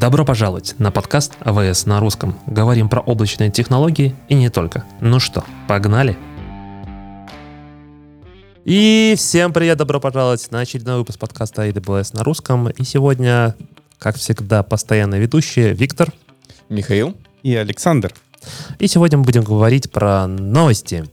Добро пожаловать на подкаст АВС на русском. Говорим про облачные технологии и не только. Ну что, погнали? И всем привет, добро пожаловать на очередной выпуск подкаста AWS на русском. И сегодня, как всегда, постоянные ведущие Виктор, Михаил и Александр. И сегодня мы будем говорить про новости.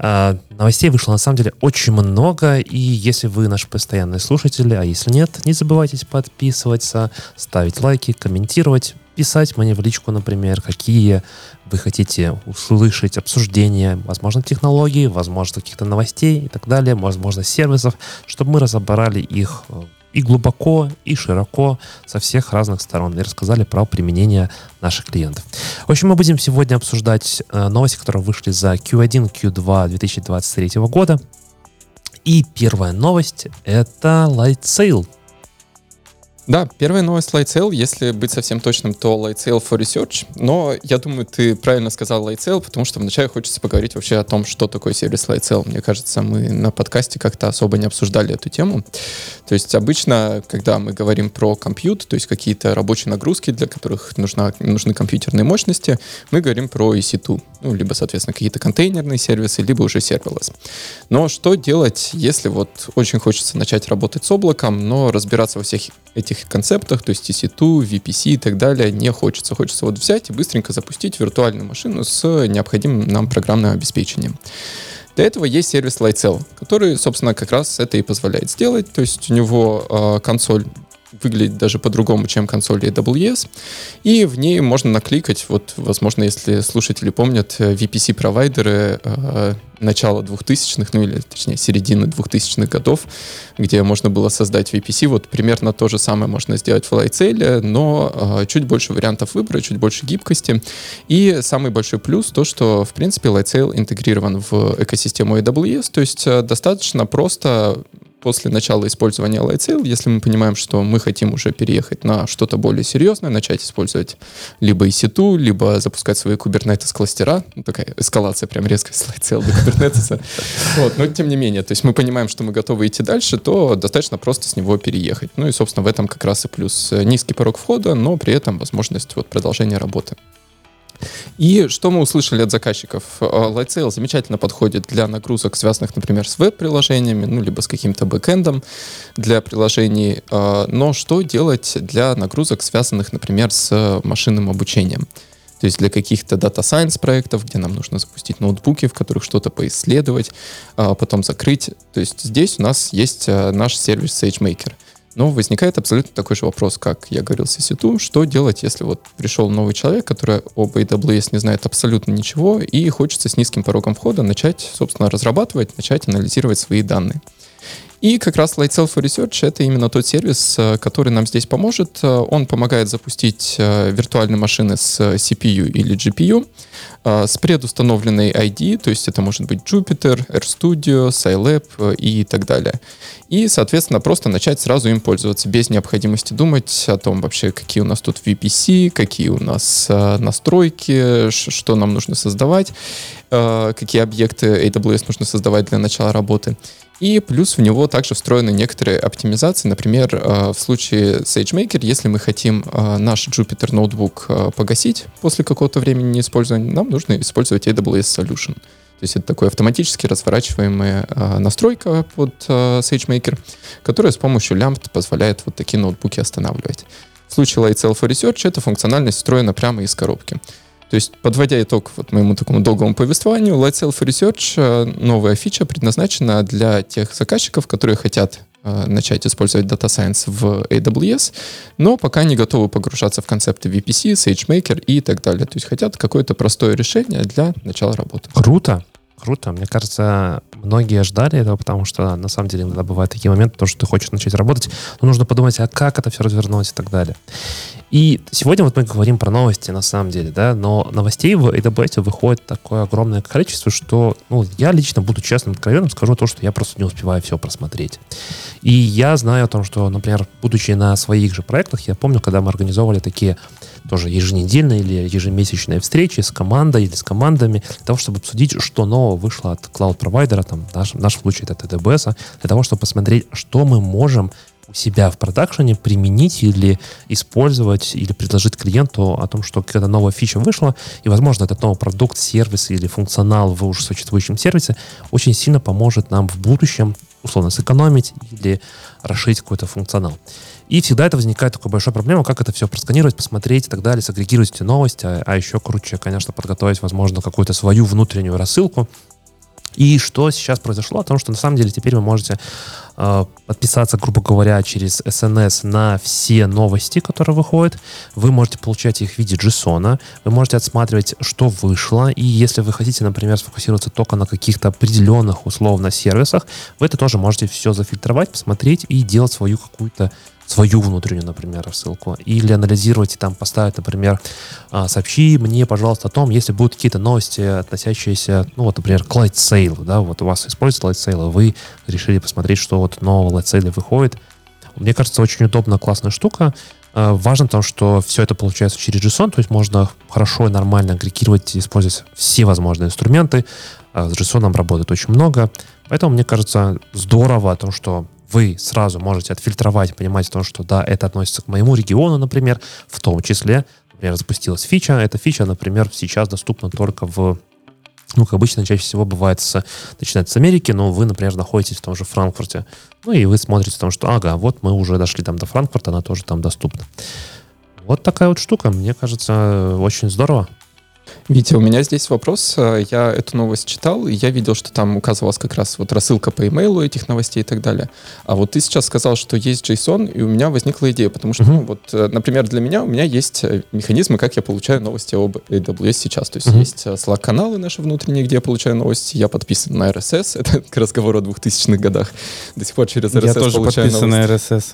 Новостей вышло на самом деле очень много, и если вы наш постоянный слушатель, а если нет, не забывайте подписываться, ставить лайки, комментировать, писать мне в личку, например, какие вы хотите услышать обсуждения, возможно, технологий, возможно, каких-то новостей и так далее, возможно, сервисов, чтобы мы разобрали их и глубоко, и широко со всех разных сторон и рассказали про применение наших клиентов. В общем, мы будем сегодня обсуждать э, новости, которые вышли за Q1, Q2 2023 года. И первая новость — это Light Sale — да, первая новость Lightsail, если быть совсем точным, то Lightsail for Research, но я думаю, ты правильно сказал Lightsail, потому что вначале хочется поговорить вообще о том, что такое сервис Lightsail. Мне кажется, мы на подкасте как-то особо не обсуждали эту тему. То есть обычно, когда мы говорим про компьютер, то есть какие-то рабочие нагрузки, для которых нужна, нужны компьютерные мощности, мы говорим про EC2, ну, либо, соответственно, какие-то контейнерные сервисы, либо уже serverless. Но что делать, если вот очень хочется начать работать с облаком, но разбираться во всех этих концептах, то есть EC2, VPC и так далее, не хочется. Хочется вот взять и быстренько запустить виртуальную машину с необходимым нам программным обеспечением. Для этого есть сервис Lightcell, который, собственно, как раз это и позволяет сделать. То есть у него э, консоль выглядит даже по-другому, чем консоль AWS. И в ней можно накликать, вот, возможно, если слушатели помнят, э, VPC-провайдеры э, начала 2000-х, ну или, точнее, середины 2000-х годов, где можно было создать VPC. Вот примерно то же самое можно сделать в Lightsail, но э, чуть больше вариантов выбора, чуть больше гибкости. И самый большой плюс то, что, в принципе, Lightsail интегрирован в экосистему AWS, то есть э, достаточно просто после начала использования Lightsail, если мы понимаем, что мы хотим уже переехать на что-то более серьезное, начать использовать либо EC2, либо запускать свои Kubernetes кластера, ну, такая эскалация прям резкая с Lightsail до Kubernetes. Вот, но тем не менее, то есть мы понимаем, что мы готовы идти дальше, то достаточно просто с него переехать. Ну и, собственно, в этом как раз и плюс низкий порог входа, но при этом возможность вот продолжения работы. И что мы услышали от заказчиков? Э, Lightsail замечательно подходит для нагрузок, связанных, например, с веб-приложениями, ну, либо с каким-то бэкэндом для приложений. Э, но что делать для нагрузок, связанных, например, с машинным обучением? То есть для каких-то Data Science проектов, где нам нужно запустить ноутбуки, в которых что-то поисследовать, а потом закрыть. То есть здесь у нас есть э, наш сервис SageMaker — но возникает абсолютно такой же вопрос, как я говорил с EC2, что делать, если вот пришел новый человек, который об AWS не знает абсолютно ничего, и хочется с низким порогом входа начать, собственно, разрабатывать, начать анализировать свои данные. И как раз Lightsail for Research — это именно тот сервис, э, который нам здесь поможет. Э, он помогает запустить э, виртуальные машины с CPU или GPU с предустановленной ID, то есть это может быть Jupyter, RStudio, Scilab и так далее. И, соответственно, просто начать сразу им пользоваться без необходимости думать о том вообще, какие у нас тут VPC, какие у нас настройки, что нам нужно создавать, какие объекты AWS нужно создавать для начала работы. И плюс в него также встроены некоторые оптимизации. Например, э, в случае SageMaker, если мы хотим э, наш Jupyter ноутбук э, погасить после какого-то времени неиспользования, нам нужно использовать AWS Solution. То есть это такой автоматически разворачиваемая настройка под SageMaker, которая с помощью лямбд позволяет вот такие ноутбуки останавливать. В случае Lightsail for Research эта функциональность встроена прямо из коробки. То есть, подводя итог вот моему такому долгому повествованию, Light Self Research, э, новая фича, предназначена для тех заказчиков, которые хотят э, начать использовать Data Science в AWS, но пока не готовы погружаться в концепты VPC, SageMaker и так далее. То есть хотят какое-то простое решение для начала работы. Круто. Круто. Мне кажется, многие ждали этого, потому что на самом деле иногда бывают такие моменты, то, что ты хочешь начать работать, но нужно подумать, а как это все развернулось и так далее. И сегодня вот мы говорим про новости, на самом деле, да, но новостей в AWS выходит такое огромное количество, что, ну, я лично буду честным, откровенным, скажу то, что я просто не успеваю все просмотреть. И я знаю о том, что, например, будучи на своих же проектах, я помню, когда мы организовывали такие тоже еженедельные или ежемесячные встречи с командой или с командами для того, чтобы обсудить, что нового вышло от клауд-провайдера, там, в нашем, в нашем случае это AWS, для того, чтобы посмотреть, что мы можем у себя в продакшене применить или использовать, или предложить клиенту о том, что какая-то новая фича вышла, и, возможно, этот новый продукт, сервис или функционал в уже существующем сервисе очень сильно поможет нам в будущем условно сэкономить или расширить какой-то функционал. И всегда это возникает такая большая проблема, как это все просканировать, посмотреть и так далее, сагрегировать эти новости, а, а еще круче, конечно, подготовить, возможно, какую-то свою внутреннюю рассылку, и что сейчас произошло? О том, что на самом деле теперь вы можете э, подписаться, грубо говоря, через SNS на все новости, которые выходят. Вы можете получать их в виде JSON. Вы можете отсматривать, что вышло. И если вы хотите, например, сфокусироваться только на каких-то определенных условно сервисах, вы это тоже можете все зафильтровать, посмотреть и делать свою какую-то свою внутреннюю, например, рассылку. Или анализировать и там поставить, например, а, сообщи мне, пожалуйста, о том, если будут какие-то новости, относящиеся, ну вот, например, к Sale, да, вот у вас используется Sale, вы решили посмотреть, что вот нового Sale выходит. Мне кажется, очень удобная, классная штука. А, важно то, что все это получается через JSON, то есть можно хорошо и нормально агрегировать и использовать все возможные инструменты. А, с JSON работает очень много. Поэтому мне кажется здорово о том, что вы сразу можете отфильтровать, понимать о том, что да, это относится к моему региону, например, в том числе, например, запустилась фича, эта фича, например, сейчас доступна только в ну, как обычно, чаще всего бывает, с, начинается с Америки, но вы, например, находитесь в том же Франкфурте. Ну, и вы смотрите о том, что, ага, вот мы уже дошли там до Франкфурта, она тоже там доступна. Вот такая вот штука, мне кажется, очень здорово. Витя, у меня здесь вопрос. Я эту новость читал, и я видел, что там указывалась как раз вот рассылка по имейлу этих новостей и так далее. А вот ты сейчас сказал, что есть JSON, и у меня возникла идея, потому что, uh-huh. ну, вот, э, например, для меня у меня есть э, механизмы, как я получаю новости об AWS сейчас. То есть uh-huh. есть э, Slack-каналы наши внутренние, где я получаю новости, я подписан на RSS, это к разговору о 2000-х годах. До сих пор через RSS я тоже получаю подписан новости. на RSS.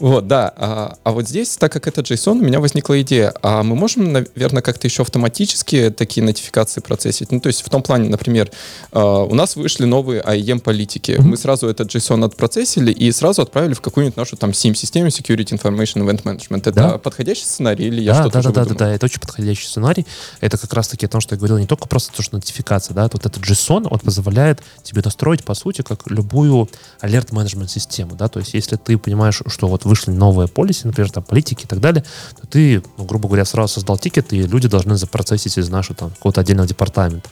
Вот, да. А, а вот здесь, так как это JSON, у меня возникла идея, а мы можем, наверное, как-то еще автоматически такие нотификации процессить. Ну, то есть в том плане, например, э, у нас вышли новые IEM-политики. Mm-hmm. Мы сразу этот JSON отпроцессили и сразу отправили в какую-нибудь нашу там SIEM-систему Security Information Event Management. Это да? подходящий сценарий или я да, что-то да, да, да, да, это очень подходящий сценарий. Это как раз-таки о том, что я говорил, не только просто то, что нотификация, да, вот этот JSON, он позволяет тебе настроить, по сути, как любую алерт-менеджмент систему, да, то есть если ты понимаешь, что вот вышли новые полиси, например, там политики и так далее, то ты, ну, грубо говоря, сразу создал тикет, и люди должны запроцессить из нашего там какого-то отдельного департамента.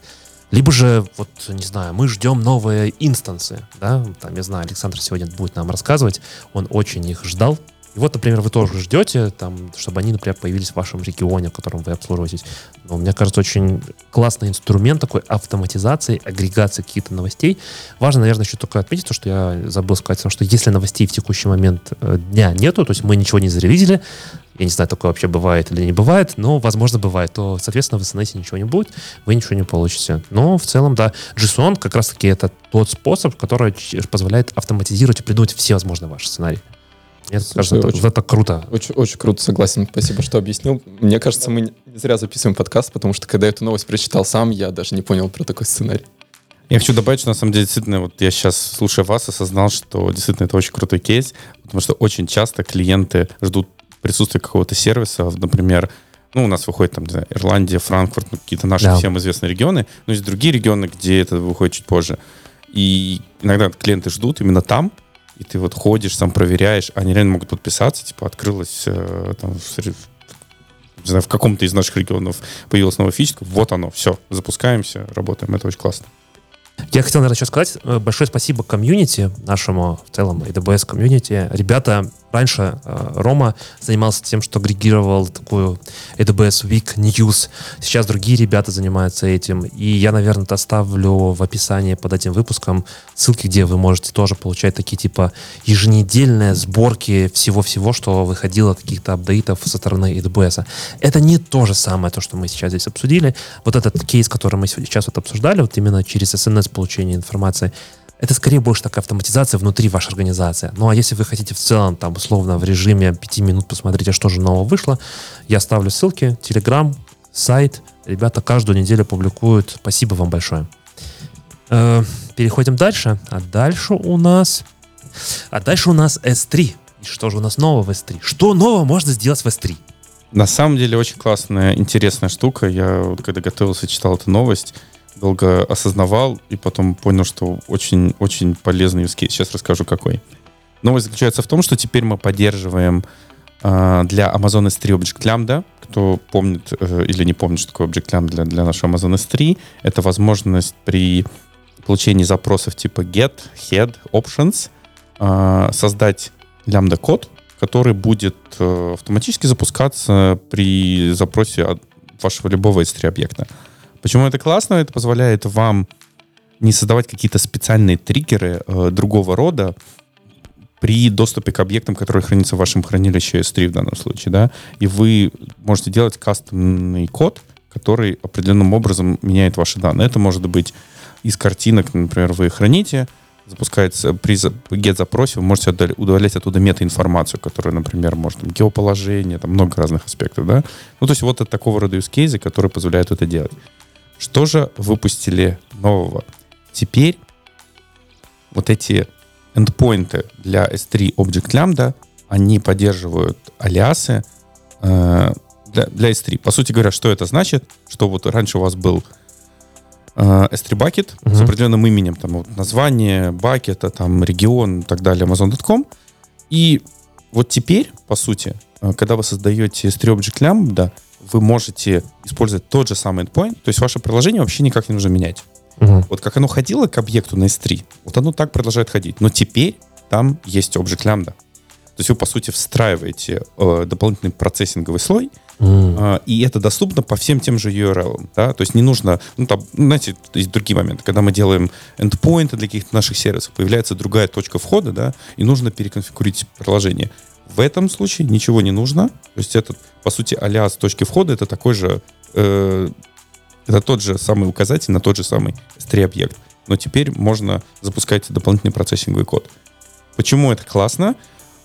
Либо же, вот, не знаю, мы ждем новые инстансы, да, там, я знаю, Александр сегодня будет нам рассказывать, он очень их ждал, и вот, например, вы тоже ждете, там, чтобы они, например, появились в вашем регионе, в котором вы обслуживаетесь. Но мне кажется, очень классный инструмент такой автоматизации, агрегации каких-то новостей. Важно, наверное, еще только отметить то, что я забыл сказать, что если новостей в текущий момент э, дня нету, то есть мы ничего не зарелизили, я не знаю, такое вообще бывает или не бывает, но, возможно, бывает, то, соответственно, в SNS ничего не будет, вы ничего не получите. Но в целом, да, JSON как раз-таки это тот способ, который позволяет автоматизировать и придумать все возможные ваши сценарии. Мне кажется, это, очень, это круто. Очень, очень круто, согласен. Спасибо, что объяснил. Мне кажется, мы не зря записываем подкаст, потому что когда я эту новость прочитал сам, я даже не понял про такой сценарий. Я хочу добавить, что на самом деле действительно, вот я сейчас, слушая вас, осознал, что действительно это очень крутой кейс, потому что очень часто клиенты ждут присутствия какого-то сервиса, например, ну, у нас выходит там, не знаю, Ирландия, Франкфурт, ну, какие-то наши да. всем известные регионы, но есть другие регионы, где это выходит чуть позже. И иногда клиенты ждут именно там, и ты вот ходишь, сам проверяешь, они реально могут подписаться, типа, открылось э, там, не знаю, в каком-то из наших регионов появилась новая фичка, вот оно, все, запускаемся, работаем, это очень классно. Я хотел, наверное, еще сказать э, большое спасибо комьюнити, нашему в целом AWS комьюнити. Ребята Раньше э, Рома занимался тем, что агрегировал такую AWS Week News. Сейчас другие ребята занимаются этим. И я, наверное, оставлю в описании под этим выпуском ссылки, где вы можете тоже получать такие типа еженедельные сборки всего-всего, что выходило каких-то апдейтов со стороны AWS. Это не то же самое, то, что мы сейчас здесь обсудили. Вот этот кейс, который мы сейчас вот обсуждали, вот именно через SNS получение информации, это скорее больше такая автоматизация внутри вашей организации. Ну а если вы хотите в целом, там, условно, в режиме 5 минут посмотреть, а что же нового вышло, я ставлю ссылки, Telegram, сайт. Ребята каждую неделю публикуют. Спасибо вам большое. Э, переходим дальше. А дальше у нас... А дальше у нас S3. И что же у нас нового в S3? Что нового можно сделать в S3? На самом деле очень классная, интересная штука. Я вот когда готовился, читал эту новость, долго осознавал и потом понял, что очень-очень полезный use Сейчас расскажу, какой. Новость заключается в том, что теперь мы поддерживаем э, для Amazon S3 Object Lambda. Кто помнит э, или не помнит, что такое Object Lambda для, для нашего Amazon S3, это возможность при получении запросов типа get, head, options э, создать лямбда-код, который будет э, автоматически запускаться при запросе от вашего любого S3 объекта. Почему это классно? Это позволяет вам не создавать какие-то специальные триггеры э, другого рода, при доступе к объектам, которые хранятся в вашем хранилище S3 в данном случае, да, и вы можете делать кастомный код, который определенным образом меняет ваши данные. Это может быть из картинок, например, вы храните, запускается при get-запросе, вы можете удалять оттуда метаинформацию, которая, например, может там, геоположение, там много разных аспектов, да. Ну, то есть вот это такого рода use cases, которые позволяют это делать. Что же выпустили нового? Теперь вот эти эндпоинты для S3 Object Lambda, они поддерживают алиасы э, для, для S3. По сути говоря, что это значит? Что вот раньше у вас был э, S3 Bucket uh-huh. с определенным именем, там вот название бакета, там регион и так далее, Amazon.com. И вот теперь, по сути, э, когда вы создаете S3 Object Lambda, вы можете использовать тот же самый endpoint, то есть ваше приложение вообще никак не нужно менять. Угу. Вот как оно ходило к объекту на S3, вот оно так продолжает ходить. Но теперь там есть Object Lambda. То есть вы, по сути, встраиваете э, дополнительный процессинговый слой, mm. э, и это доступно по всем тем же URL. Да? То есть не нужно... Ну, там, знаете, есть другие моменты. Когда мы делаем endpoinты для каких-то наших сервисов, появляется другая точка входа, да, и нужно переконфигурить приложение. В этом случае ничего не нужно. То есть этот, по сути, алиас точки входа — это такой же э, это тот же самый указатель на тот же самый S3-объект. Но теперь можно запускать дополнительный процессинговый код. Почему это классно?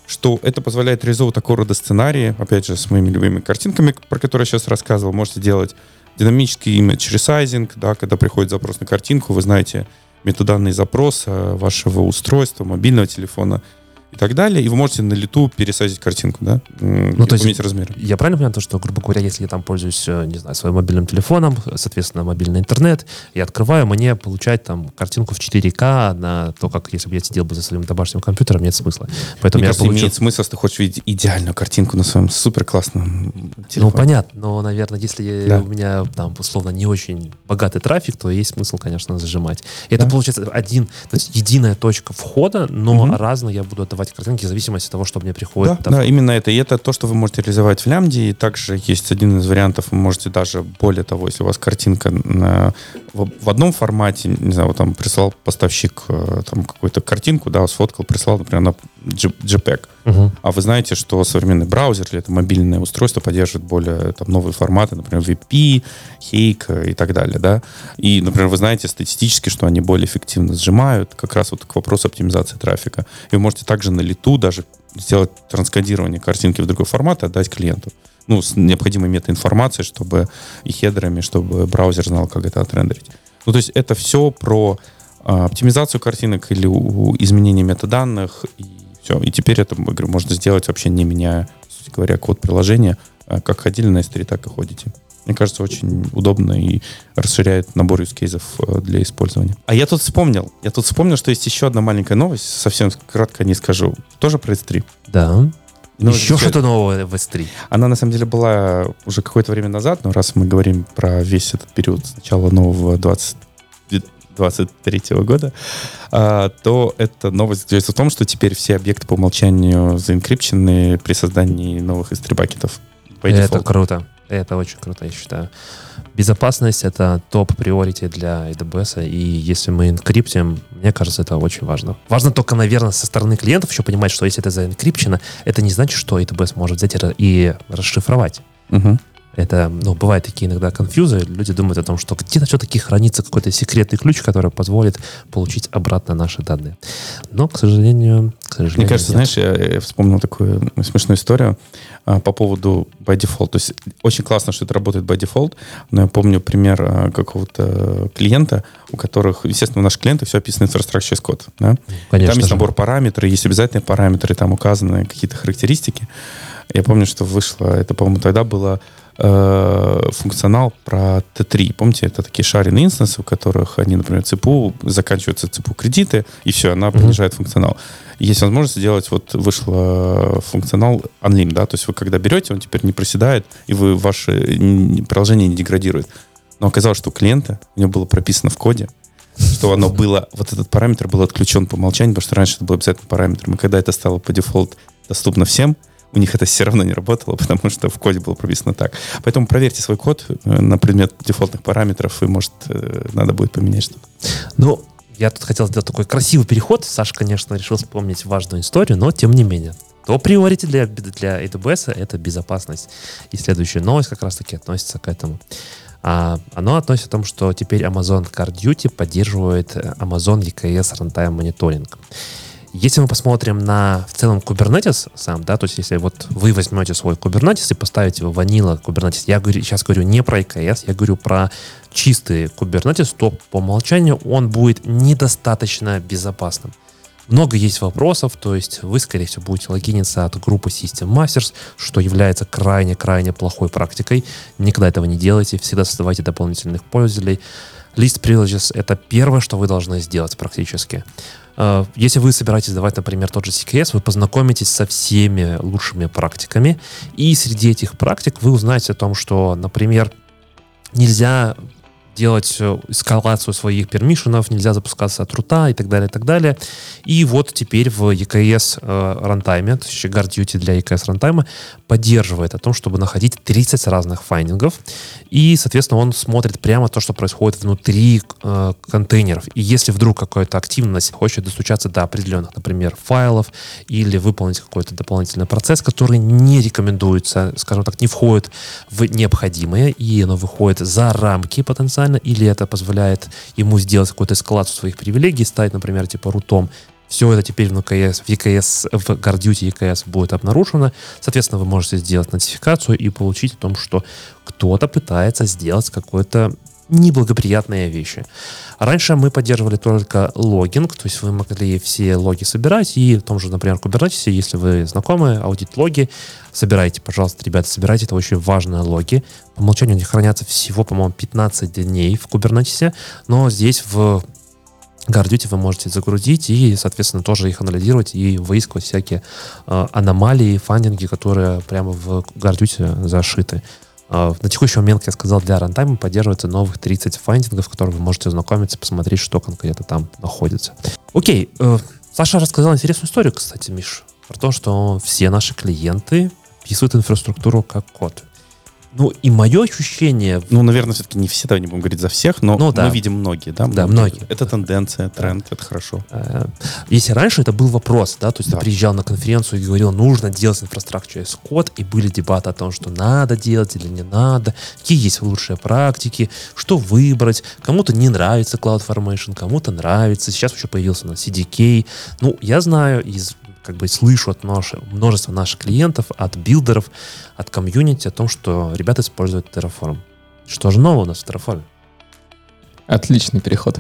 Что это позволяет реализовывать такого рода сценарии, опять же, с моими любимыми картинками, про которые я сейчас рассказывал. Можете делать динамический image resizing, да, когда приходит запрос на картинку, вы знаете метаданные запроса вашего устройства, мобильного телефона, и так далее, и вы можете на лету пересадить картинку, да, ну, то есть размеры. Я правильно понимаю, то, что, грубо говоря, если я там пользуюсь, э, не знаю, своим мобильным телефоном, соответственно, мобильный интернет, я открываю, мне получать там картинку в 4К на то, как если бы я сидел бы за своим домашним компьютером, нет смысла. Поэтому Мне я кажется, получу... имеет смысл, если ты хочешь видеть идеальную картинку на своем супер классном телефоне. Ну, понятно, но, наверное, если да. у меня там, условно, не очень богатый трафик, то есть смысл, конечно, зажимать. И да. это получается один, то есть единая точка входа, но угу. разно я буду давать картинки в зависимости от того, что мне приходит. Да, да, именно это. И это то, что вы можете реализовать в лямде. И также есть один из вариантов, вы можете даже, более того, если у вас картинка на, в, в одном формате, не знаю, вот там прислал поставщик э, там какую-то картинку, да, сфоткал, прислал, например, на JPEG. Угу. А вы знаете, что современный браузер или это мобильное устройство поддерживает более там, новые форматы, например, VP, Hake и так далее, да. И, например, вы знаете статистически, что они более эффективно сжимают, как раз вот к вопросу оптимизации трафика. И вы можете также на лету даже сделать транскодирование картинки в другой формат и отдать клиенту. Ну, с необходимой метаинформацией, чтобы и хедерами, чтобы браузер знал, как это отрендерить. Ну, то есть это все про а, оптимизацию картинок или изменение метаданных и все. И теперь это, говорю, можно сделать вообще не меняя, сути говоря, код приложения. А как ходили на S3, так и ходите. Мне кажется, очень удобно и расширяет набор юзкейзов э, для использования. А я тут вспомнил, я тут вспомнил, что есть еще одна маленькая новость, совсем кратко не скажу, тоже про S3. Да. Ну, еще что-то новое в S3. Она на самом деле была уже какое-то время назад, но раз мы говорим про весь этот период с начала нового 20 2023 года, а, то эта новость заключается в том, что теперь все объекты по умолчанию заинкрипчены при создании новых S3-бакетов. Это круто. Это очень круто, я считаю. Безопасность — это топ-приорити для AWS, и если мы инкриптим, мне кажется, это очень важно. Важно только, наверное, со стороны клиентов еще понимать, что если это заинкрипчено, это не значит, что AWS может взять и расшифровать. Угу. Это, ну, бывают такие иногда конфьюзы. Люди думают о том, что где-то все-таки хранится какой-то секретный ключ, который позволит получить обратно наши данные. Но, к сожалению, к сожалению Мне кажется, нет. знаешь, я, я вспомнил такую смешную историю а, по поводу by default. То есть очень классно, что это работает by default, но я помню пример а, какого-то клиента, у которых, естественно, у наших клиентов все описано infrastructure as code. Да? Конечно там есть же. набор параметров, есть обязательные параметры, там указаны какие-то характеристики. Я помню, что вышло, это, по-моему, тогда было э, функционал про T3. Помните, это такие шаренные инстансы, в которых они, например, ЦПУ, заканчиваются ЦПУ кредиты, и все, она понижает mm-hmm. функционал. Есть возможность сделать, вот вышел функционал Unlim, да, то есть вы когда берете, он теперь не проседает, и вы ваше приложение не деградирует. Но оказалось, что у клиента, у него было прописано в коде, что оно было, вот этот параметр был отключен по умолчанию, потому что раньше это был обязательно параметром. И когда это стало по дефолт доступно всем, у них это все равно не работало, потому что в коде было прописано так. Поэтому проверьте свой код э, на предмет дефолтных параметров, и, может, э, надо будет поменять что-то. Ну, я тут хотел сделать такой красивый переход. Саша, конечно, решил вспомнить важную историю, но тем не менее. То приорити для, для AWS — это безопасность. И следующая новость как раз-таки относится к этому. А оно относится к тому, что теперь Amazon Card Duty поддерживает э, Amazon EKS Runtime Monitoring. Если мы посмотрим на в целом Kubernetes сам, да, то есть если вот вы возьмете свой Kubernetes и поставите его ванила Kubernetes, я говорю, сейчас говорю не про EKS, я говорю про чистый Kubernetes, то по умолчанию он будет недостаточно безопасным. Много есть вопросов, то есть вы, скорее всего, будете логиниться от группы System Masters, что является крайне-крайне плохой практикой. Никогда этого не делайте, всегда создавайте дополнительных пользователей. List privileges — это первое, что вы должны сделать практически. Э, если вы собираетесь давать, например, тот же CKS, вы познакомитесь со всеми лучшими практиками, и среди этих практик вы узнаете о том, что, например, нельзя делать э, эскалацию своих permission ов, нельзя запускаться от root а и так далее, и так далее. И вот теперь в EKS э, runtime е, то есть GuardDuty для EKS runtime а поддерживает о том, чтобы находить 30 разных finding ов. И, соответственно, он смотрит прямо то, что происходит внутри э, контейнеров. И если вдруг какая-то активность хочет достучаться до определенных, например, файлов или выполнить какой-то дополнительный процесс, который не рекомендуется, скажем так, не входит в необходимое, и оно выходит за рамки потенциально, или это позволяет ему сделать какую-то эскалацию своих привилегий, стать, например, типа рутом, все это теперь в КС, в EKS, в GuardDuty EKS будет обнаружено. Соответственно, вы можете сделать нотификацию и получить о том, что кто-то пытается сделать какое-то неблагоприятные вещи. Раньше мы поддерживали только логинг, то есть вы могли все логи собирать, и в том же, например, Kubernetes, если вы знакомы, аудит-логи, собирайте, пожалуйста, ребята, собирайте, это очень важные логи. По умолчанию они хранятся всего, по-моему, 15 дней в Kubernetes, но здесь в Guard вы можете загрузить и, соответственно, тоже их анализировать и выискивать всякие э, аномалии, фандинги, которые прямо в Guard зашиты. Э, на текущий момент, как я сказал, для рантайма поддерживается новых 30 фандингов, в которых вы можете ознакомиться, посмотреть, что конкретно там находится. Окей, э, Саша рассказал интересную историю, кстати, Миш, про то, что все наши клиенты описывают инфраструктуру как код. Ну, и мое ощущение... Ну, наверное, все-таки не все, да, не будем говорить за всех, но ну, да. мы видим многие, да? Да, многие. Это тенденция, тренд, да. это хорошо. Э, если раньше это был вопрос, да, то есть да. ты приезжал на конференцию и говорил, нужно делать инфраструктуру as код, и были дебаты о том, что надо делать или не надо, какие есть лучшие практики, что выбрать, кому-то не нравится CloudFormation, кому-то нравится, сейчас еще появился на CDK. Ну, я знаю из как бы слышу от множества наших клиентов, от builder ов, от community о том, что ребята используют Terraform. Что же нового у нас в Terraform? Отличный переход.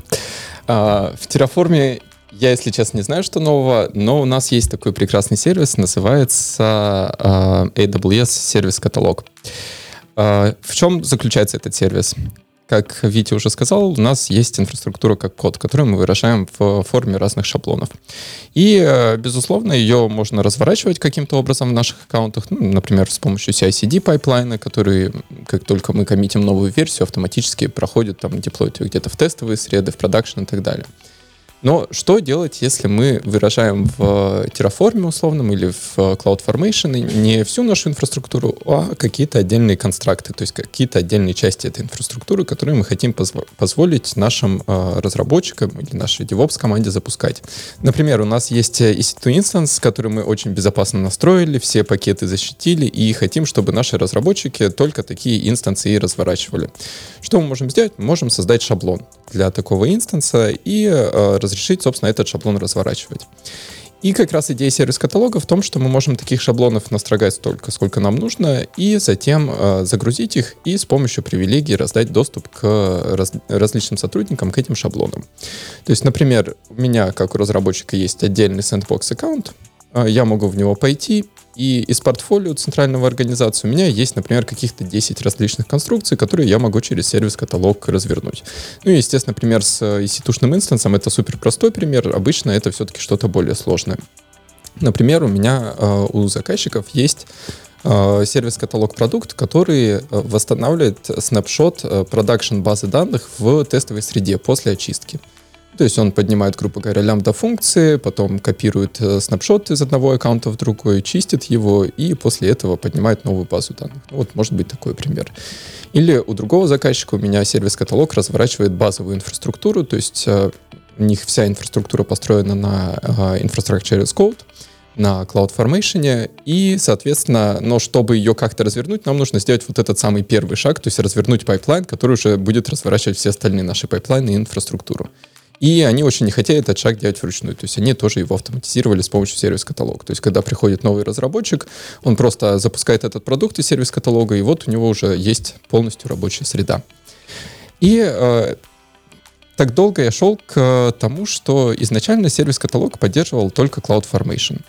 А, в Terraform я, если честно, не знаю, что нового, но у нас есть такой прекрасный сервис, называется а, AWS Service Catalog. А, в чем заключается этот сервис? Как Витя уже сказал, у нас есть инфраструктура как код, которую мы выражаем в форме разных шаблонов. И, э, безусловно, ее можно разворачивать каким-то образом в наших аккаунтах, ну, например, с помощью CI-CD pipeline а, который, как только мы коммитим новую версию, автоматически проходит, там, деплоит ее где-то в тестовые среды, в production и так далее. Но что делать, если мы выражаем в Terraform условном или в CloudFormation не всю нашу инфраструктуру, а какие-то отдельные construct ы, то есть какие-то отдельные части этой инфраструктуры, которые мы хотим позво- позволить нашим э, разработчикам или нашей DevOps команде запускать. Например, у нас есть EC2 Instance, который мы очень безопасно настроили, все пакеты защитили и хотим, чтобы наши разработчики только такие инстансы и разворачивали. Что мы можем сделать? Мы можем создать шаблон для такого инстанса и э, разрешить, собственно, этот шаблон разворачивать. И как раз идея сервис-каталога в том, что мы можем таких шаблонов настрогать столько, сколько нам нужно, и затем э, загрузить их и с помощью привилегий раздать доступ к раз, различным сотрудникам к этим шаблонам. То есть, например, у меня, как у разработчика, есть отдельный sandbox аккаунт, э, я могу в него пойти И из портфолио центрального организации у меня есть, например, каких-то 10 различных конструкций, которые я могу через сервис-каталог развернуть. Ну и, естественно, пример с EC2-шным инстансом — это супер простой пример. Обычно это все-таки что-то более сложное. Например, у меня э, у заказчиков есть э, сервис-каталог продукт, который э, восстанавливает снапшот продакшн базы данных в тестовой среде после очистки. То есть он поднимает, грубо говоря, Lambda-функции, потом копирует э, snapshot из одного аккаунта в другой, чистит его и после этого поднимает новую базу данных. Вот может быть такой пример. Или у другого заказчика у меня Service Catalog разворачивает базовую инфраструктуру, то есть э, у них вся инфраструктура построена на э, Infrastructure as Code, на CloudFormation, и, соответственно, но чтобы ее как-то развернуть, нам нужно сделать вот этот самый первый шаг, то есть развернуть pipeline, который уже будет разворачивать все остальные наши pipeline ы и инфраструктуру. И они очень не хотели этот шаг делать вручную. То есть они тоже его автоматизировали с помощью сервис-каталога. То есть когда приходит новый разработчик, он просто запускает этот продукт из сервис-каталога, и вот у него уже есть полностью рабочая среда. И э, так долго я шел к тому, что изначально сервис-каталог поддерживал только CloudFormation.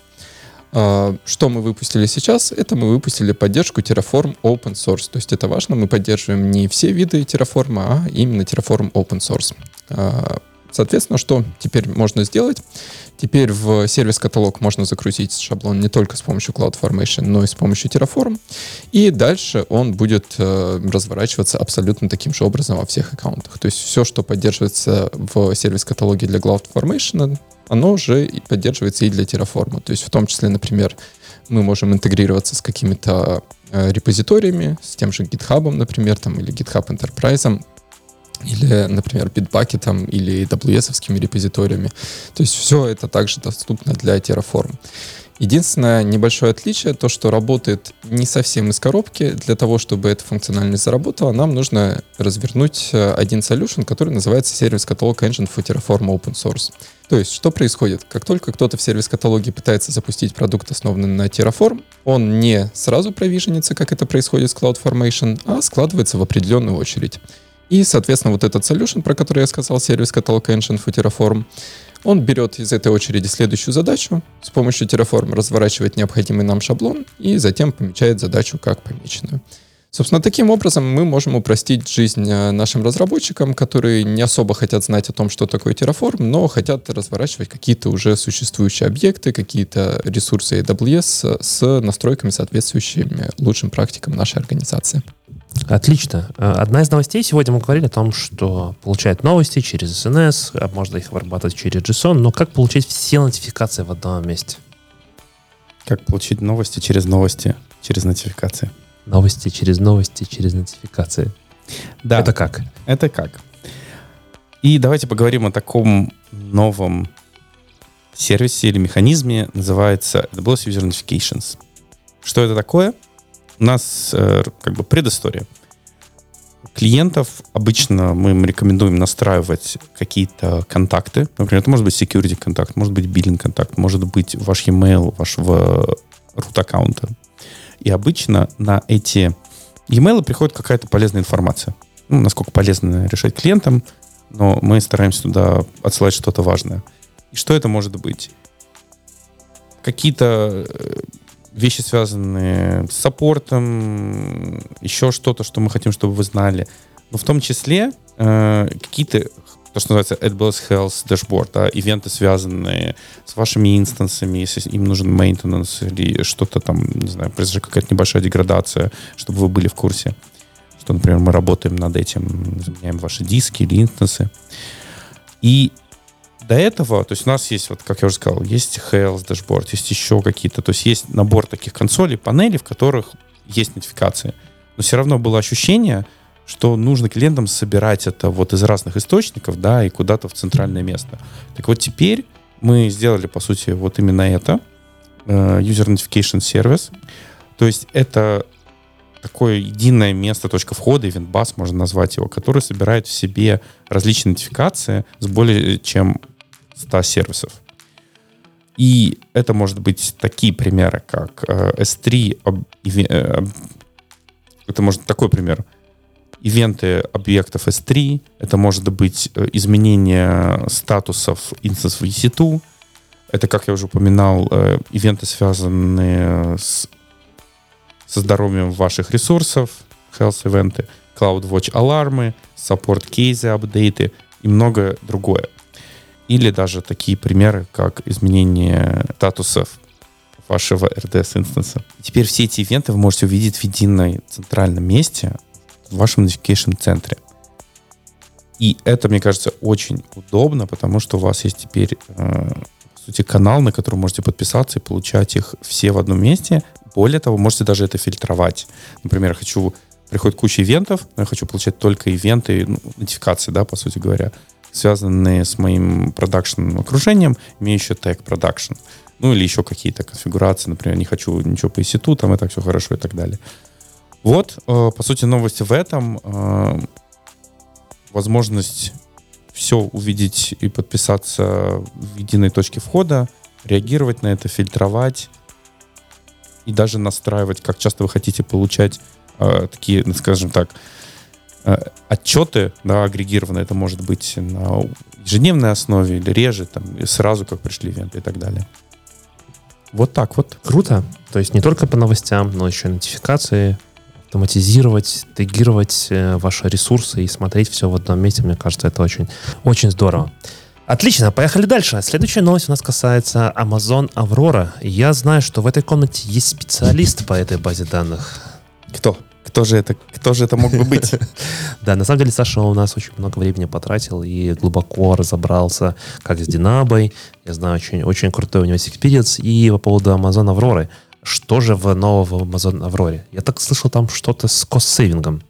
Uh, что мы выпустили сейчас? Это мы выпустили поддержку Terraform Open Source. То есть это важно, мы поддерживаем не все виды Terraform, а именно Terraform Open Source. Соответственно, что теперь можно сделать? Теперь в сервис-каталог можно загрузить шаблон не только с помощью CloudFormation, но и с помощью Terraform. И дальше он будет э, разворачиваться абсолютно таким же образом во всех аккаунтах. То есть все, что поддерживается в сервис-каталоге для CloudFormation, оно же поддерживается и для Terraform. То есть в том числе, например, мы можем интегрироваться с какими-то э, репозиториями, с тем же GitHub, например, там, или GitHub Enterprise, или, например, Bitbucket или AWS репозиториями. То есть все это также доступно для Terraform. Единственное небольшое отличие, то, что работает не совсем из коробки. Для того, чтобы эта функциональность заработала, нам нужно развернуть э, один solution, который называется сервис-каталог Engine for Terraform Open Source. То есть, что происходит? Как только кто-то в сервис-каталоге пытается запустить продукт, основанный на Terraform, он не сразу провиженится, как это происходит с CloudFormation, а складывается в определенную очередь. И, соответственно, вот этот solution, про который я сказал, сервис каталог Engine for Terraform, он берет из этой очереди следующую задачу, с помощью Terraform разворачивает необходимый нам шаблон и затем помечает задачу как помеченную. Собственно, таким образом мы можем упростить жизнь э, нашим разработчикам, которые не особо хотят знать о том, что такое Terraform, но хотят разворачивать какие-то уже существующие объекты, какие-то ресурсы AWS с настройками, соответствующими лучшим практикам нашей организации. Отлично. Э, одна из новостей сегодня мы говорили о том, что получают новости через SNS, а можно их обрабатывать через JSON, но как получить все нотификации в одном месте? Как получить новости через новости, через нотификации? Новости через новости, через нотификации. Да. Это как? Это как? И давайте поговорим о таком новом сервисе или механизме, называется AWS User Notifications. Что это такое? У нас э, как бы предыстория. Клиентов обычно мы им рекомендуем настраивать какие-то контакты. Например, это может быть security контакт, может быть billing контакт, может быть ваш email вашего root аккаунта. И обычно на эти e-mail приходит какая-то полезная информация. Ну, насколько полезно решать клиентам, но мы стараемся туда отсылать что-то важное. И что это может быть? Какие-то э, вещи, связанные с саппортом, еще что-то, что мы хотим, чтобы вы знали. Но в том числе э, какие-то, то, что называется AWS Health Dashboard, да, ивенты, связанные с вашими инстансами, если им нужен maintenance или что-то там, не знаю, произошла какая-то небольшая деградация, чтобы вы были в курсе. Что, например, мы работаем над этим, заменяем ваши диски или инстансы. И до этого, то есть у нас есть, вот как я уже сказал, есть Health Dashboard, есть еще какие-то, то есть есть набор таких консолей, панелей, в которых есть нотификации. Но все равно было ощущение, что нужно клиентам собирать это вот из разных источников, да, и куда-то в центральное место. Так вот теперь мы сделали, по сути, вот именно это, э, User Notification Service. То есть это такое единое место, точка входа, EventBus можно назвать его, который собирает в себе различные нотификации с более чем 100 сервисов. И это может быть такие примеры, как э, S3, э, это может такой пример, ивенты объектов S3, это может быть э, изменение статусов инстансов EC2, Это, как я уже упоминал, э, ивенты, связанные с, со здоровьем ваших ресурсов, health event ы, CloudWatch alarm ы, support case ы, update ы и многое другое. Или даже такие примеры, как изменение статусов вашего RDS instance а. Теперь все эти event ы вы можете увидеть в единой центральном месте в вашем notification-центре. И это, мне кажется, очень удобно, потому что у вас есть теперь, э, по сути, канал, на который можете подписаться и получать их все в одном месте. Более того, можете даже это фильтровать. Например, хочу приходит куча ивентов, но я хочу получать только ивенты, ну, нотификации, да, по сути говоря, связанные с моим продакшн окружением, имеющие тег продакшн. Ну, или еще какие-то конфигурации, например, не хочу ничего по EC2, там так все хорошо и так далее. Вот, э, по сути, новости в этом. Э, возможность все увидеть и подписаться в единой точке входа, реагировать на это, фильтровать и даже настраивать, как часто вы хотите получать э, такие, ну, скажем так, отчеты, да, агрегированные. Это может быть на ежедневной основе или реже, там, и сразу как пришли ивенты и так далее. Вот так вот. Круто. То есть не только по новостям, но еще и нотификации, автоматизировать, тегировать э, ваши ресурсы и смотреть все в одном месте. Мне кажется, это очень, очень здорово. Отлично, поехали дальше. Следующая новость у нас касается Amazon Aurora. Я знаю, что в этой комнате есть специалист по этой базе данных. Кто? Кто же это, кто же это мог бы быть? Да, на самом деле Саша у нас очень много времени потратил и глубоко разобрался как с Динабой. Я знаю, очень, очень крутой у него experience. И по поводу Amazon Aurora. Что же в новом Amazon Aurora? Я так слышал там что-то с кост-сейвингом.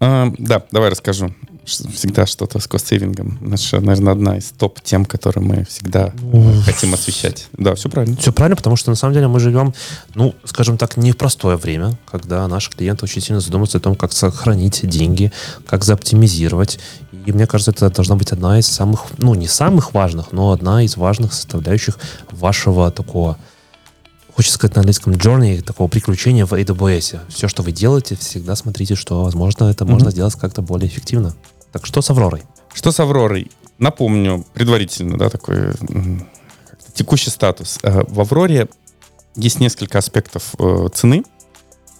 А, да, давай расскажу всегда что-то с кост-сейвингом. Наша, наверное, одна из топ-тем, которые мы всегда ну, хотим освещать. Да, все правильно. Все правильно, потому что на самом деле мы живем, ну, скажем так, не в простое время, когда наши клиенты очень сильно задумываются о том, как сохранить деньги, как заоптимизировать. И мне кажется, это должна быть одна из самых, ну, не самых важных, но одна из важных составляющих вашего такого хочется сказать на английском journey, такого приключения в AWS. Все, что вы делаете, всегда смотрите, что, возможно, это mm-hmm. можно сделать как-то более эффективно. Так что с Авророй? Что с Авророй? Напомню предварительно, да, такой текущий статус. Э, в Авроре есть несколько аспектов э, цены.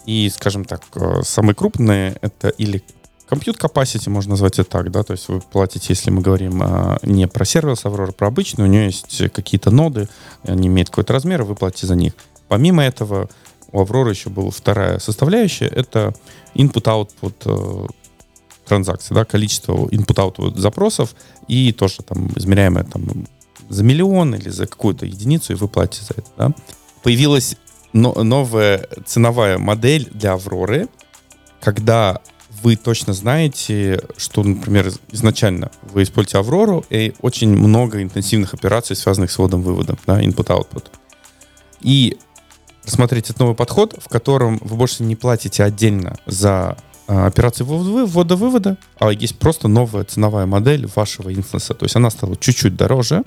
И, скажем так, э, самые крупные это или compute capacity, можно назвать это так, да, то есть вы платите, если мы говорим не про сервис Аврора, про обычный, у нее есть какие-то ноды, они имеют какой-то размер, вы платите за них. Помимо этого, у Авроры еще была вторая составляющая, это input-output транзакций, да, количество input-output запросов и тоже там измеряемое там за миллион или за какую-то единицу, и вы платите за это, да. Появилась но, новая ценовая модель для Авроры, когда вы точно знаете, что, например, изначально вы используете Аврору, и очень много интенсивных операций, связанных с вводом-выводом, да, input-output. И рассмотреть этот новый подход, в котором вы больше не платите отдельно за операции ввода-вывода, а есть просто новая ценовая модель вашего инстанса. То есть она стала чуть-чуть дороже.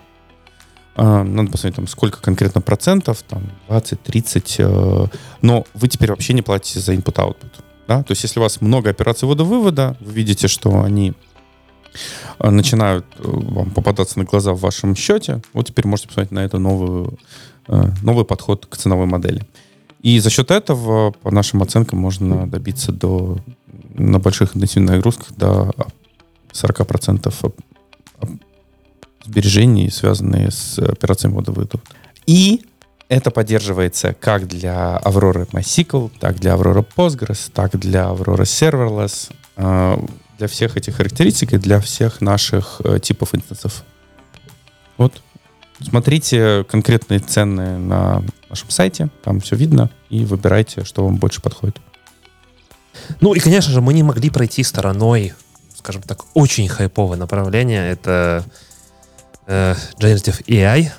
А, надо посмотреть, там, сколько конкретно процентов, там 20, 30. Э, но вы теперь вообще не платите за input-output. Да? То есть если у вас много операций ввода-вывода, вы видите, что они э, начинают э, вам попадаться на глаза в вашем счете, вот теперь можете посмотреть на это новую, новый подход к ценовой модели. И за счет этого, по нашим оценкам, можно добиться до на больших интенсивных нагрузках до 40% сбережений, связанные с операциями водовыдува. И это поддерживается как для Aurora MySQL, так для Aurora Postgres, так для Aurora Serverless, а, для всех этих характеристик и для всех наших э, типов инстансов. Вот. Смотрите конкретные цены на нашем сайте, там все видно, и выбирайте, что вам больше подходит. Ну и, конечно же, мы не могли пройти стороной, скажем так, очень хайповое направление. Это э, Generative AI.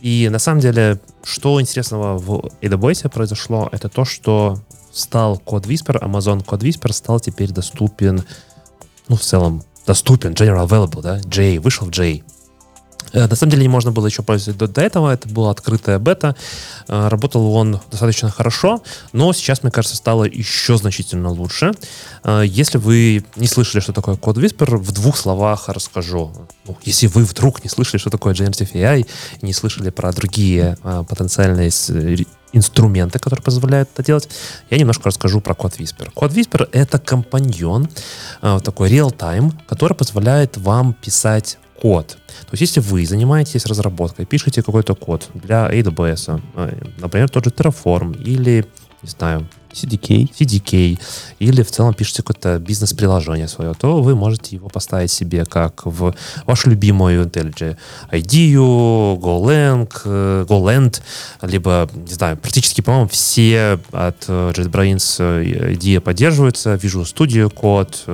И на самом деле, что интересного в AWS произошло, это то, что стал код Whisper, Amazon код Whisper стал теперь доступен, ну, в целом, доступен, general available, да, J, вышел в J. Э, на самом деле не можно было еще пользоваться до, до этого, это была открытая бета. Э, работал он достаточно хорошо, но сейчас, мне кажется, стало еще значительно лучше. Э, если вы не слышали, что такое код Whisper, в двух словах расскажу. Ну, если вы вдруг не слышали, что такое Generative AI, не слышали про другие потенциальные инструменты, которые позволяют это делать, я немножко расскажу про код Whisper. Код Whisper — это компаньон, такой real-time, который позволяет вам писать код. То есть, если вы занимаетесь разработкой, пишете какой-то код для AWS, э, например, тот же Terraform или, не знаю, CDK. CDK, или в целом пишете какое-то бизнес-приложение свое, то вы можете его поставить себе как в вашу любимую IntelliJ IDEO, GoLang, э, GoLand, либо, не знаю, практически, по-моему, все от э, JetBrains IDEA поддерживаются, Visual Studio код,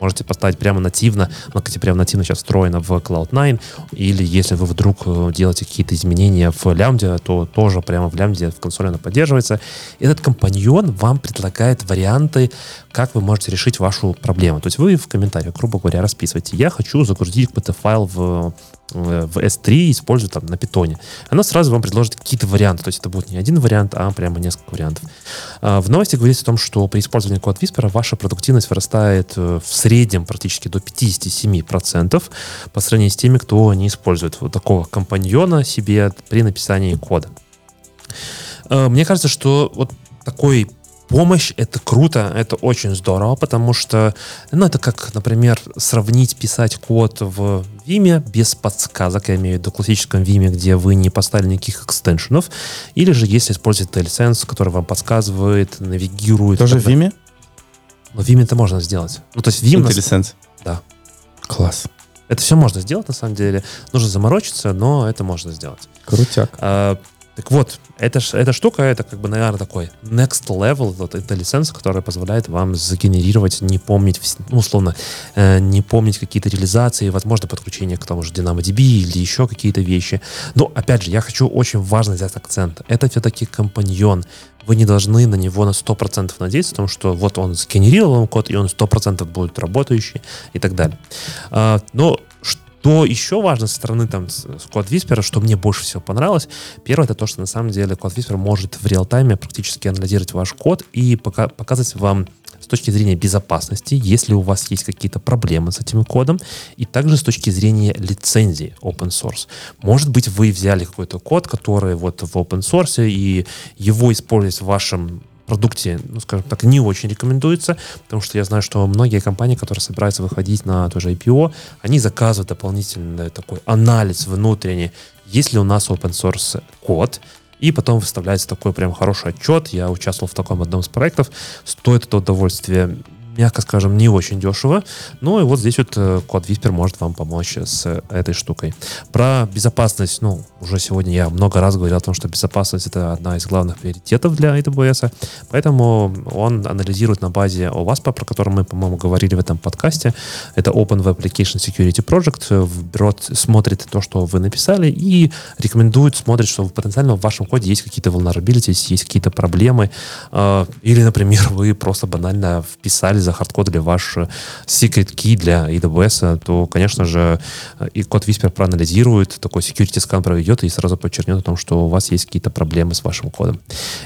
можете поставить прямо нативно, но, кстати, прямо нативно сейчас встроено в Cloud9, или если вы вдруг э, делаете какие-то изменения в лямбде, то тоже прямо в лямбде в консоли она поддерживается. Этот компаньон вам предлагает варианты, как вы можете решить вашу проблему. То есть вы в комментариях, грубо говоря, расписываете, я хочу загрузить какой-то файл в в S3 используют там на питоне, она сразу вам предложит какие-то варианты. То есть это будет не один вариант, а прямо несколько вариантов. А, в новости говорится о том, что при использовании код Whisper ваша продуктивность вырастает э, в среднем практически до 57% по сравнению с теми, кто не использует вот такого компаньона себе при написании кода. А, мне кажется, что вот такой помощь, это круто, это очень здорово, потому что, ну, это как, например, сравнить писать код в Vim без подсказок, я имею в виду классическом Vim, где вы не поставили никаких экстеншенов, или же если использовать DLSense, который вам подсказывает, навигирует. Тоже в Vim? Ну, в Vim это можно сделать. Ну, то есть Vim... IntelliSense? Да. Класс. Это все можно сделать, на самом деле. Нужно заморочиться, но это можно сделать. Крутяк. А, так вот, эта, эта штука, это как бы, наверное, такой next level, вот это лицензия, которая позволяет вам загенерировать, не помнить, ну, условно, э, не помнить какие-то реализации, возможно, подключение к тому же DynamoDB или еще какие-то вещи. Но, опять же, я хочу очень важно взять акцент. Это все-таки компаньон. Вы не должны на него на 100% надеяться, потому что вот он сгенерировал вам код, и он 100% будет работающий и так далее. А, но что еще важно со стороны там Код Whisper, что мне больше всего понравилось, первое, это то, что на самом деле Код Whisper может в реал-тайме практически анализировать ваш код и пока, показывать вам с точки зрения безопасности, если у вас есть какие-то проблемы с этим кодом, и также с точки зрения лицензии open source. Может быть, вы взяли какой-то код, который вот в open source, и его использовать в вашем продукте, ну, скажем так, не очень рекомендуется, потому что я знаю, что многие компании, которые собираются выходить на тоже IPO, они заказывают дополнительный такой анализ внутренний, есть ли у нас open source код, и потом выставляется такой прям хороший отчет. Я участвовал в таком одном из проектов. Стоит это удовольствие мягко скажем, не очень дешево. Ну и вот здесь вот э, код Whisper может вам помочь с этой штукой. Про безопасность, ну, уже сегодня я много раз говорил о том, что безопасность это одна из главных приоритетов для AWS, поэтому он анализирует на базе OWASP, про который мы, по-моему, говорили в этом подкасте. Это Open Web Application Security Project. Берет, смотрит то, что вы написали и рекомендует, смотрит, что потенциально в вашем коде есть какие-то vulnerabilities, есть какие-то проблемы. Э, или, например, вы просто банально вписали захардкодили ваш э, secret key для AWS, то, конечно же, э, и код Whisper проанализирует, такой security скан проведет и сразу подчеркнет о том, что у вас есть какие-то проблемы с вашим кодом.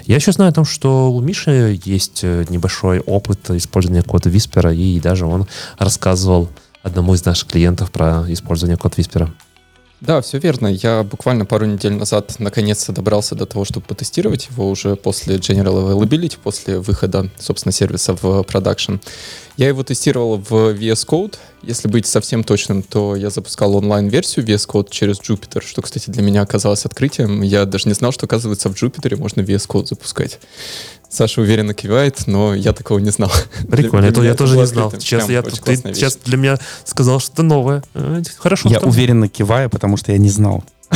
Я еще знаю о том, что у Миши есть э, небольшой опыт использования кода Whisper, и даже он рассказывал одному из наших клиентов про использование кода Whisper. Да, все верно. Я буквально пару недель назад наконец-то добрался до того, чтобы потестировать его уже после General Availability, после выхода, собственно, сервиса в продакшн. Я его тестировал в VS Code. Если быть совсем точным, то я запускал онлайн-версию VS Code через Jupyter, что, кстати, для меня оказалось открытием. Я даже не знал, что, оказывается, в Jupyter можно VS Code запускать. Саша уверенно кивает, но я такого не знал. Прикольно, для, для я тоже не знал. Сейчас, я, ты сейчас для меня сказал что-то новое. Э, хорошо. Я что... уверенно киваю, потому что я не знал.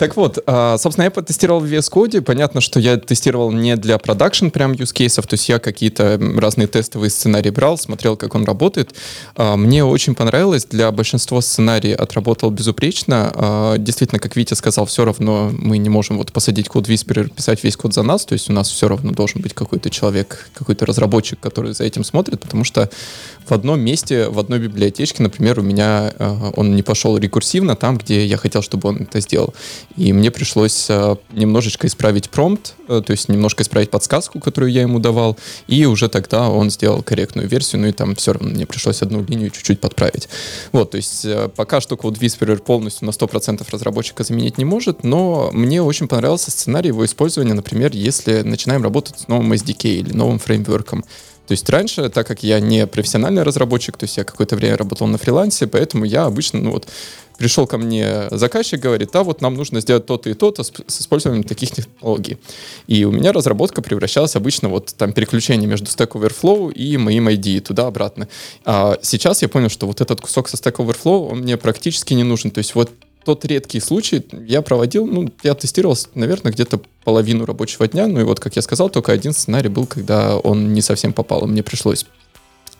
Так вот, а, собственно, я потестировал в VS Code. Понятно, что я тестировал не для продакшн прям use кейсов, то есть я какие-то разные тестовые сценарии брал, смотрел, как он работает. А, мне очень понравилось. Для большинства сценарий отработал безупречно. А, действительно, как Витя сказал, все равно мы не можем вот посадить код Whisperer, писать весь код за нас, то есть у нас все равно должен быть какой-то человек, какой-то разработчик, который за этим смотрит, потому что в одном месте, в одной библиотечке, например, у меня он не пошел рекурсивно там, где я хотел, чтобы он это сделал. И мне пришлось э, немножечко исправить промпт, э, то есть немножко исправить подсказку, которую я ему давал, и уже тогда он сделал корректную версию, ну и там все равно мне пришлось одну линию чуть-чуть подправить. Вот, то есть э, пока что Code Whisperer полностью на 100% разработчика заменить не может, но мне очень понравился сценарий его использования, например, если начинаем работать с новым SDK или новым фреймворком. То есть раньше, так как я не профессиональный разработчик, то есть я какое-то время работал на фрилансе, поэтому я обычно, ну вот, пришел ко мне заказчик, говорит, а вот нам нужно сделать то-то и то-то с, с использованием таких технологий. И у меня разработка превращалась обычно вот там переключение между Stack Overflow и моим ID туда-обратно. А сейчас я понял, что вот этот кусок со Stack Overflow, он мне практически не нужен. То есть вот тот редкий случай я проводил, ну, я тестировал, наверное, где-то половину рабочего дня, ну и вот, как я сказал, только один сценарий был, когда он не совсем попал, и мне пришлось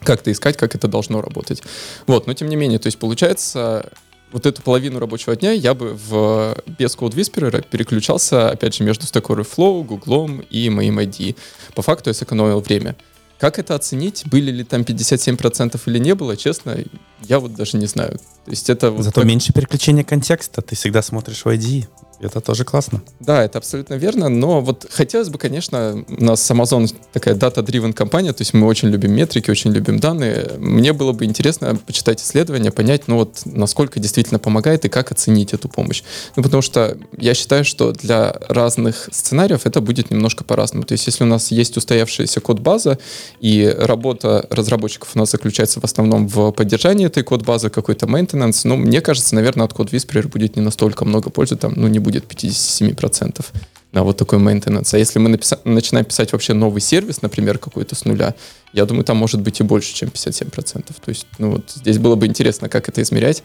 как-то искать, как это должно работать. Вот, но тем не менее, то есть получается, вот эту половину рабочего дня я бы в, без Code Whisperer переключался, опять же, между Stack Overflow, Google и моим ID. По факту я сэкономил время. Как это оценить? Были ли там 57% или не было? Честно, я вот даже не знаю. То есть это вот Зато так... меньше переключения контекста. Ты всегда смотришь в ID. Это тоже классно. Да, это абсолютно верно, но вот хотелось бы, конечно, у нас Amazon такая data-driven компания, то есть мы очень любим метрики, очень любим данные. Мне было бы интересно почитать исследования, понять, ну вот, насколько действительно помогает и как оценить эту помощь. Ну, потому что я считаю, что для разных сценариев это будет немножко по-разному. То есть если у нас есть устоявшаяся код-база, и работа разработчиков у нас заключается в основном в поддержании этой код-базы, какой-то maintenance, ну, мне кажется, наверное, от код Whisperer будет не настолько много пользы, там, ну, не будет будет 57% на вот такой maintenance. А если мы написа- начинаем писать вообще новый сервис, например, какой-то с нуля, я думаю, там может быть и больше, чем 57%. То есть, ну вот здесь было бы интересно, как это измерять.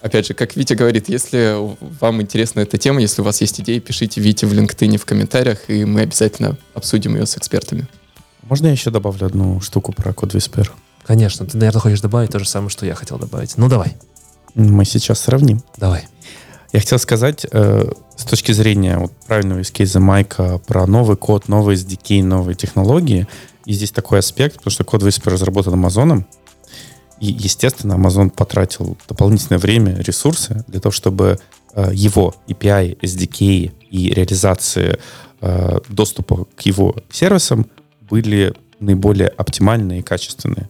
Опять же, как Витя говорит, если вам интересна эта тема, если у вас есть идеи, пишите Вите в LinkedIn в комментариях, и мы обязательно обсудим ее с экспертами. Можно я еще добавлю одну штуку про код Whisper? Конечно. Ты, наверное, хочешь добавить то же самое, что я хотел добавить. Ну, давай. Мы сейчас сравним. Давай. Я хотел сказать, э, с точки зрения вот, правильного эскейза Майка про новый код, новый SDK, новые технологии, и здесь такой аспект, потому что код Whisper разработан Амазоном, и, естественно, Amazon потратил дополнительное время, ресурсы для того, чтобы э, его API, SDK и реализации э, доступа к его сервисам были наиболее оптимальные и качественные.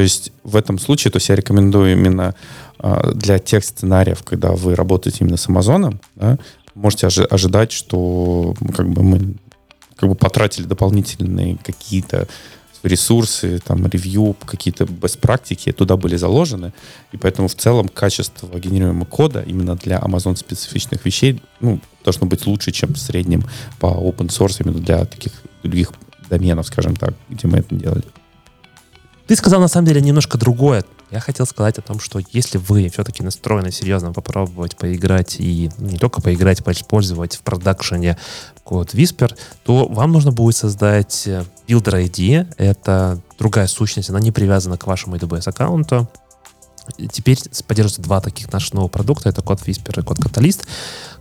То есть в этом случае, то есть я рекомендую именно э, для тех сценариев, когда вы работаете именно с Амазоном, да, можете ожи- ожидать, что как бы мы как бы потратили дополнительные какие-то ресурсы, там, ревью, какие-то best практики туда были заложены, и поэтому в целом качество генерируемого кода именно для Amazon специфичных вещей ну, должно быть лучше, чем в среднем по open source именно для таких других доменов, скажем так, где мы это делали. Ты сказал на самом деле немножко другое. Я хотел сказать о том, что если вы все-таки настроены серьезно попробовать поиграть и не только поиграть, поиспользовать в продакшене код Whisper, то вам нужно будет создать э, Builder ID. Это другая сущность, она не привязана к вашему AWS аккаунту. Теперь поддерживаются два таких наших новых продукта. Это код Whisper и код Catalyst,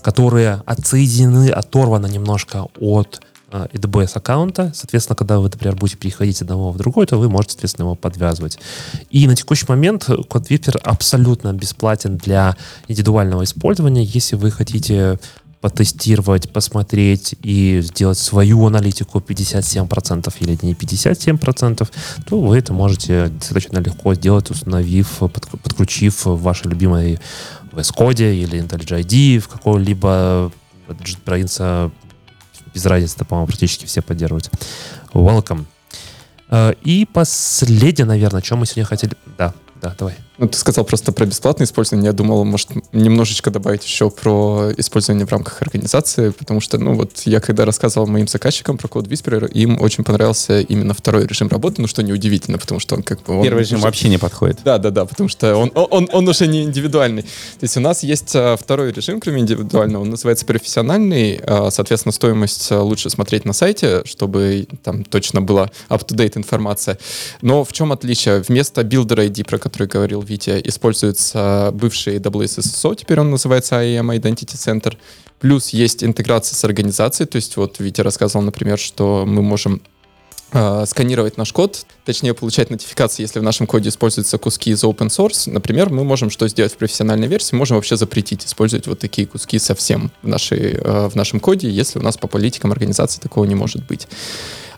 которые отсоединены, оторваны немножко от AWS э, аккаунта. Соответственно, когда вы, например, будете переходить с одного в другой, то вы можете, соответственно, его подвязывать. И на текущий момент код абсолютно бесплатен для индивидуального использования. Если вы хотите потестировать, посмотреть и сделать свою аналитику 57% или не 57%, то вы это можете достаточно легко сделать, установив, подключив ваши любимые VS Code или IntelliJ IDEA в какой-либо JetBrains без разницы, по-моему, практически все поддерживают. Welcome. Э, и последнее, наверное, о чем мы сегодня хотели... Да, да, давай. Ну, ты сказал просто про бесплатное использование. Я думал, может, немножечко добавить еще про использование в рамках организации, потому что, ну, вот я когда рассказывал моим заказчикам про код Whisperer, им очень понравился именно второй режим работы, ну, что неудивительно, потому что он как бы... Он Первый режим уже... вообще не подходит. Да, да, да, потому что он, он, он уже не индивидуальный. То есть у нас есть а, второй режим, кроме индивидуального, он называется профессиональный. А, соответственно, стоимость а, лучше смотреть на сайте, чтобы там точно была up-to-date информация. Но в чем отличие? Вместо Builder ID, про который говорил Витя, используется бывший AWS SSO, теперь он называется IAM Identity Center. Плюс есть интеграция с организацией, то есть вот Витя рассказывал, например, что мы можем э, сканировать наш код, точнее получать нотификации, если в нашем коде используются куски из open source. Например, мы можем что сделать в профессиональной версии? Можем вообще запретить использовать вот такие куски совсем в, нашей, э, в нашем коде, если у нас по политикам организации такого не может быть.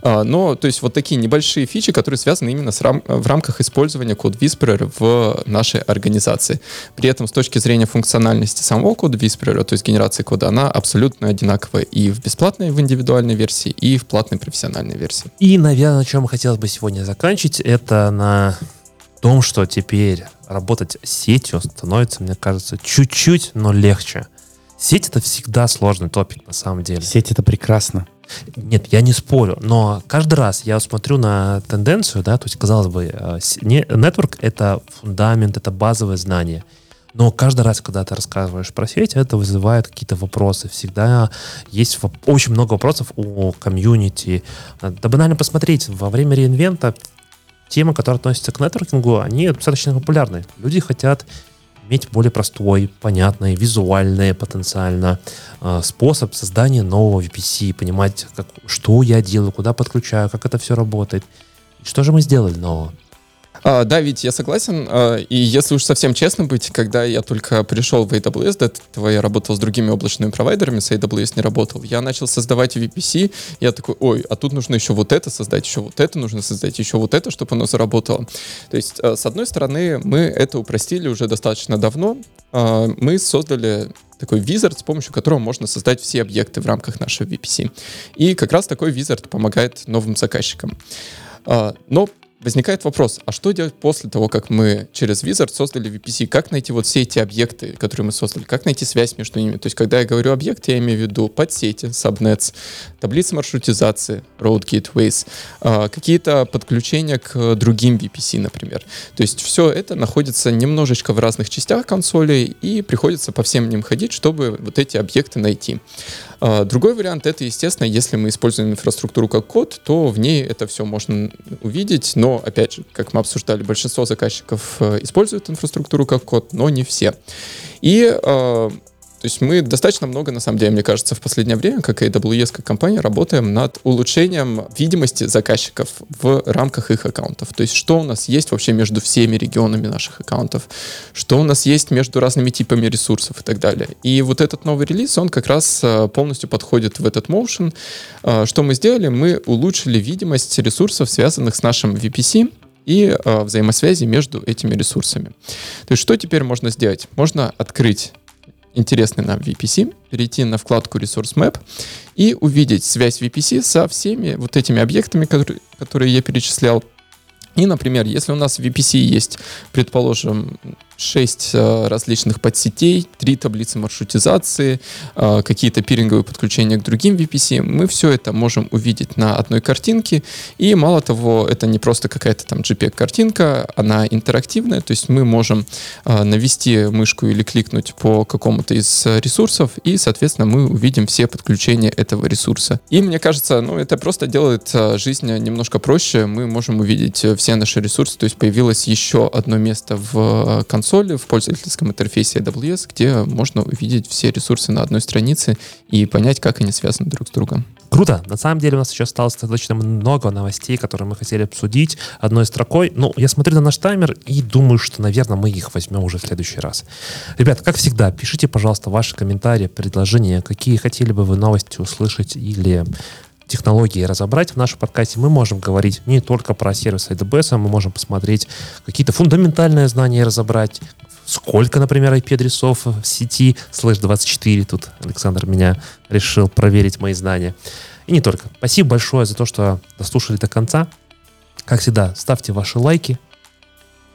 А, но, то есть, вот такие небольшие фичи, которые связаны именно с рам в рамках использования Code Whisperer в нашей организации. При этом, с точки зрения функциональности самого Code Whisperer, то есть генерации кода, она абсолютно одинаковая и в бесплатной, в индивидуальной версии, и в платной профессиональной версии. И, наверное, на чем хотелось бы сегодня заканчивать, это на том, что теперь работать с сетью становится, мне кажется, чуть-чуть, но легче. Сеть это всегда сложный топик на самом деле. Сеть это прекрасно. Нет, я не спорю, но каждый раз я смотрю на тенденцию, да, то есть, казалось бы, э, network — это фундамент, это базовое знание. Но каждый раз, когда ты рассказываешь про сеть, это вызывает какие-то вопросы. Всегда есть очень много вопросов у комьюнити. Да банально посмотреть, во время реинвента темы, которые относятся к нетворкингу, они достаточно популярны. Люди хотят иметь более простой, понятный, визуальный потенциально э, способ создания нового VPC, понимать, как, что я делаю, куда подключаю, как это все работает. что же мы сделали нового? А, да, ведь я согласен. А, и если уж совсем честно быть, когда я только пришел в AWS, до этого я работал с другими облачными провайдерами, с AWS не работал, я начал создавать VPC, я такой, ой, а тут нужно еще вот это создать, еще вот это нужно создать, еще вот это, чтобы оно заработало. То есть, а, с одной стороны, мы это упростили уже достаточно давно. А, мы создали такой визард, с помощью которого можно создать все объекты в рамках нашего VPC. И как раз такой визард помогает новым заказчикам. Но возникает вопрос, а что делать после того, как мы через Wizard создали VPC? Как найти вот все эти объекты, которые мы создали? Как найти связь между ними? То есть, когда я говорю объект, я имею в виду подсети, subnets, таблицы маршрутизации, road gateways, а, какие-то подключения к другим VPC, например. То есть, все это находится немножечко в разных частях консоли, и приходится по всем ним ходить, чтобы вот эти объекты найти. А, другой вариант это, естественно, если мы используем инфраструктуру как код, то в ней это все можно увидеть, но, опять же, как мы обсуждали, большинство заказчиков э, используют инфраструктуру как код, но не все. И а, то есть мы достаточно много, на самом деле, мне кажется, в последнее время, как AWS, как компания, работаем над улучшением видимости заказчиков в рамках их аккаунтов. То есть что у нас есть вообще между всеми регионами наших аккаунтов, что у нас есть между разными типами ресурсов и так далее. И вот этот новый релиз, он как раз э, полностью подходит в этот motion. Э, что мы сделали? Мы улучшили видимость ресурсов, связанных с нашим VPC, и э, взаимосвязи между этими ресурсами. То есть что теперь можно сделать? Можно открыть интересный нам VPC, перейти на вкладку Resource Map и увидеть связь VPC со всеми вот этими объектами, которые, которые я перечислял. И, например, если у нас в VPC есть, предположим, 6 э, различных подсетей, 3 таблицы маршрутизации, э, какие-то пиринговые подключения к другим VPC. Мы все это можем увидеть на одной картинке. И мало того, это не просто какая-то там JPEG-картинка, она интерактивная, то есть мы можем э, навести мышку или кликнуть по какому-то из ресурсов, и, соответственно, мы увидим все подключения этого ресурса. И мне кажется, ну, это просто делает жизнь немножко проще. Мы можем увидеть все наши ресурсы, то есть появилось еще одно место в консоли, консоли в пользовательском интерфейсе AWS, где можно увидеть все ресурсы на одной странице и понять, как они связаны друг с другом. Круто. На самом деле у нас еще осталось достаточно много новостей, которые мы хотели обсудить одной строкой. Ну, я смотрю на наш таймер и думаю, что, наверное, мы их возьмем уже в следующий раз. Ребята, как всегда, пишите, пожалуйста, ваши комментарии, предложения, какие хотели бы вы новости услышать или технологии разобрать в нашем подкасте, мы можем говорить не только про сервис AWS, мы можем посмотреть какие-то фундаментальные знания разобрать, сколько, например, IP-адресов в сети, слэш 24, тут Александр меня решил проверить мои знания. И не только. Спасибо большое за то, что дослушали до конца. Как всегда, ставьте ваши лайки,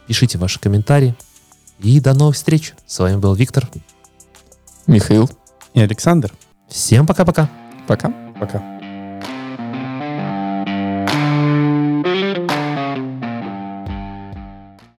пишите ваши комментарии. И до новых встреч. С вами был Виктор. Михаил, И Александр. Всем пока-пока. пока. Пока.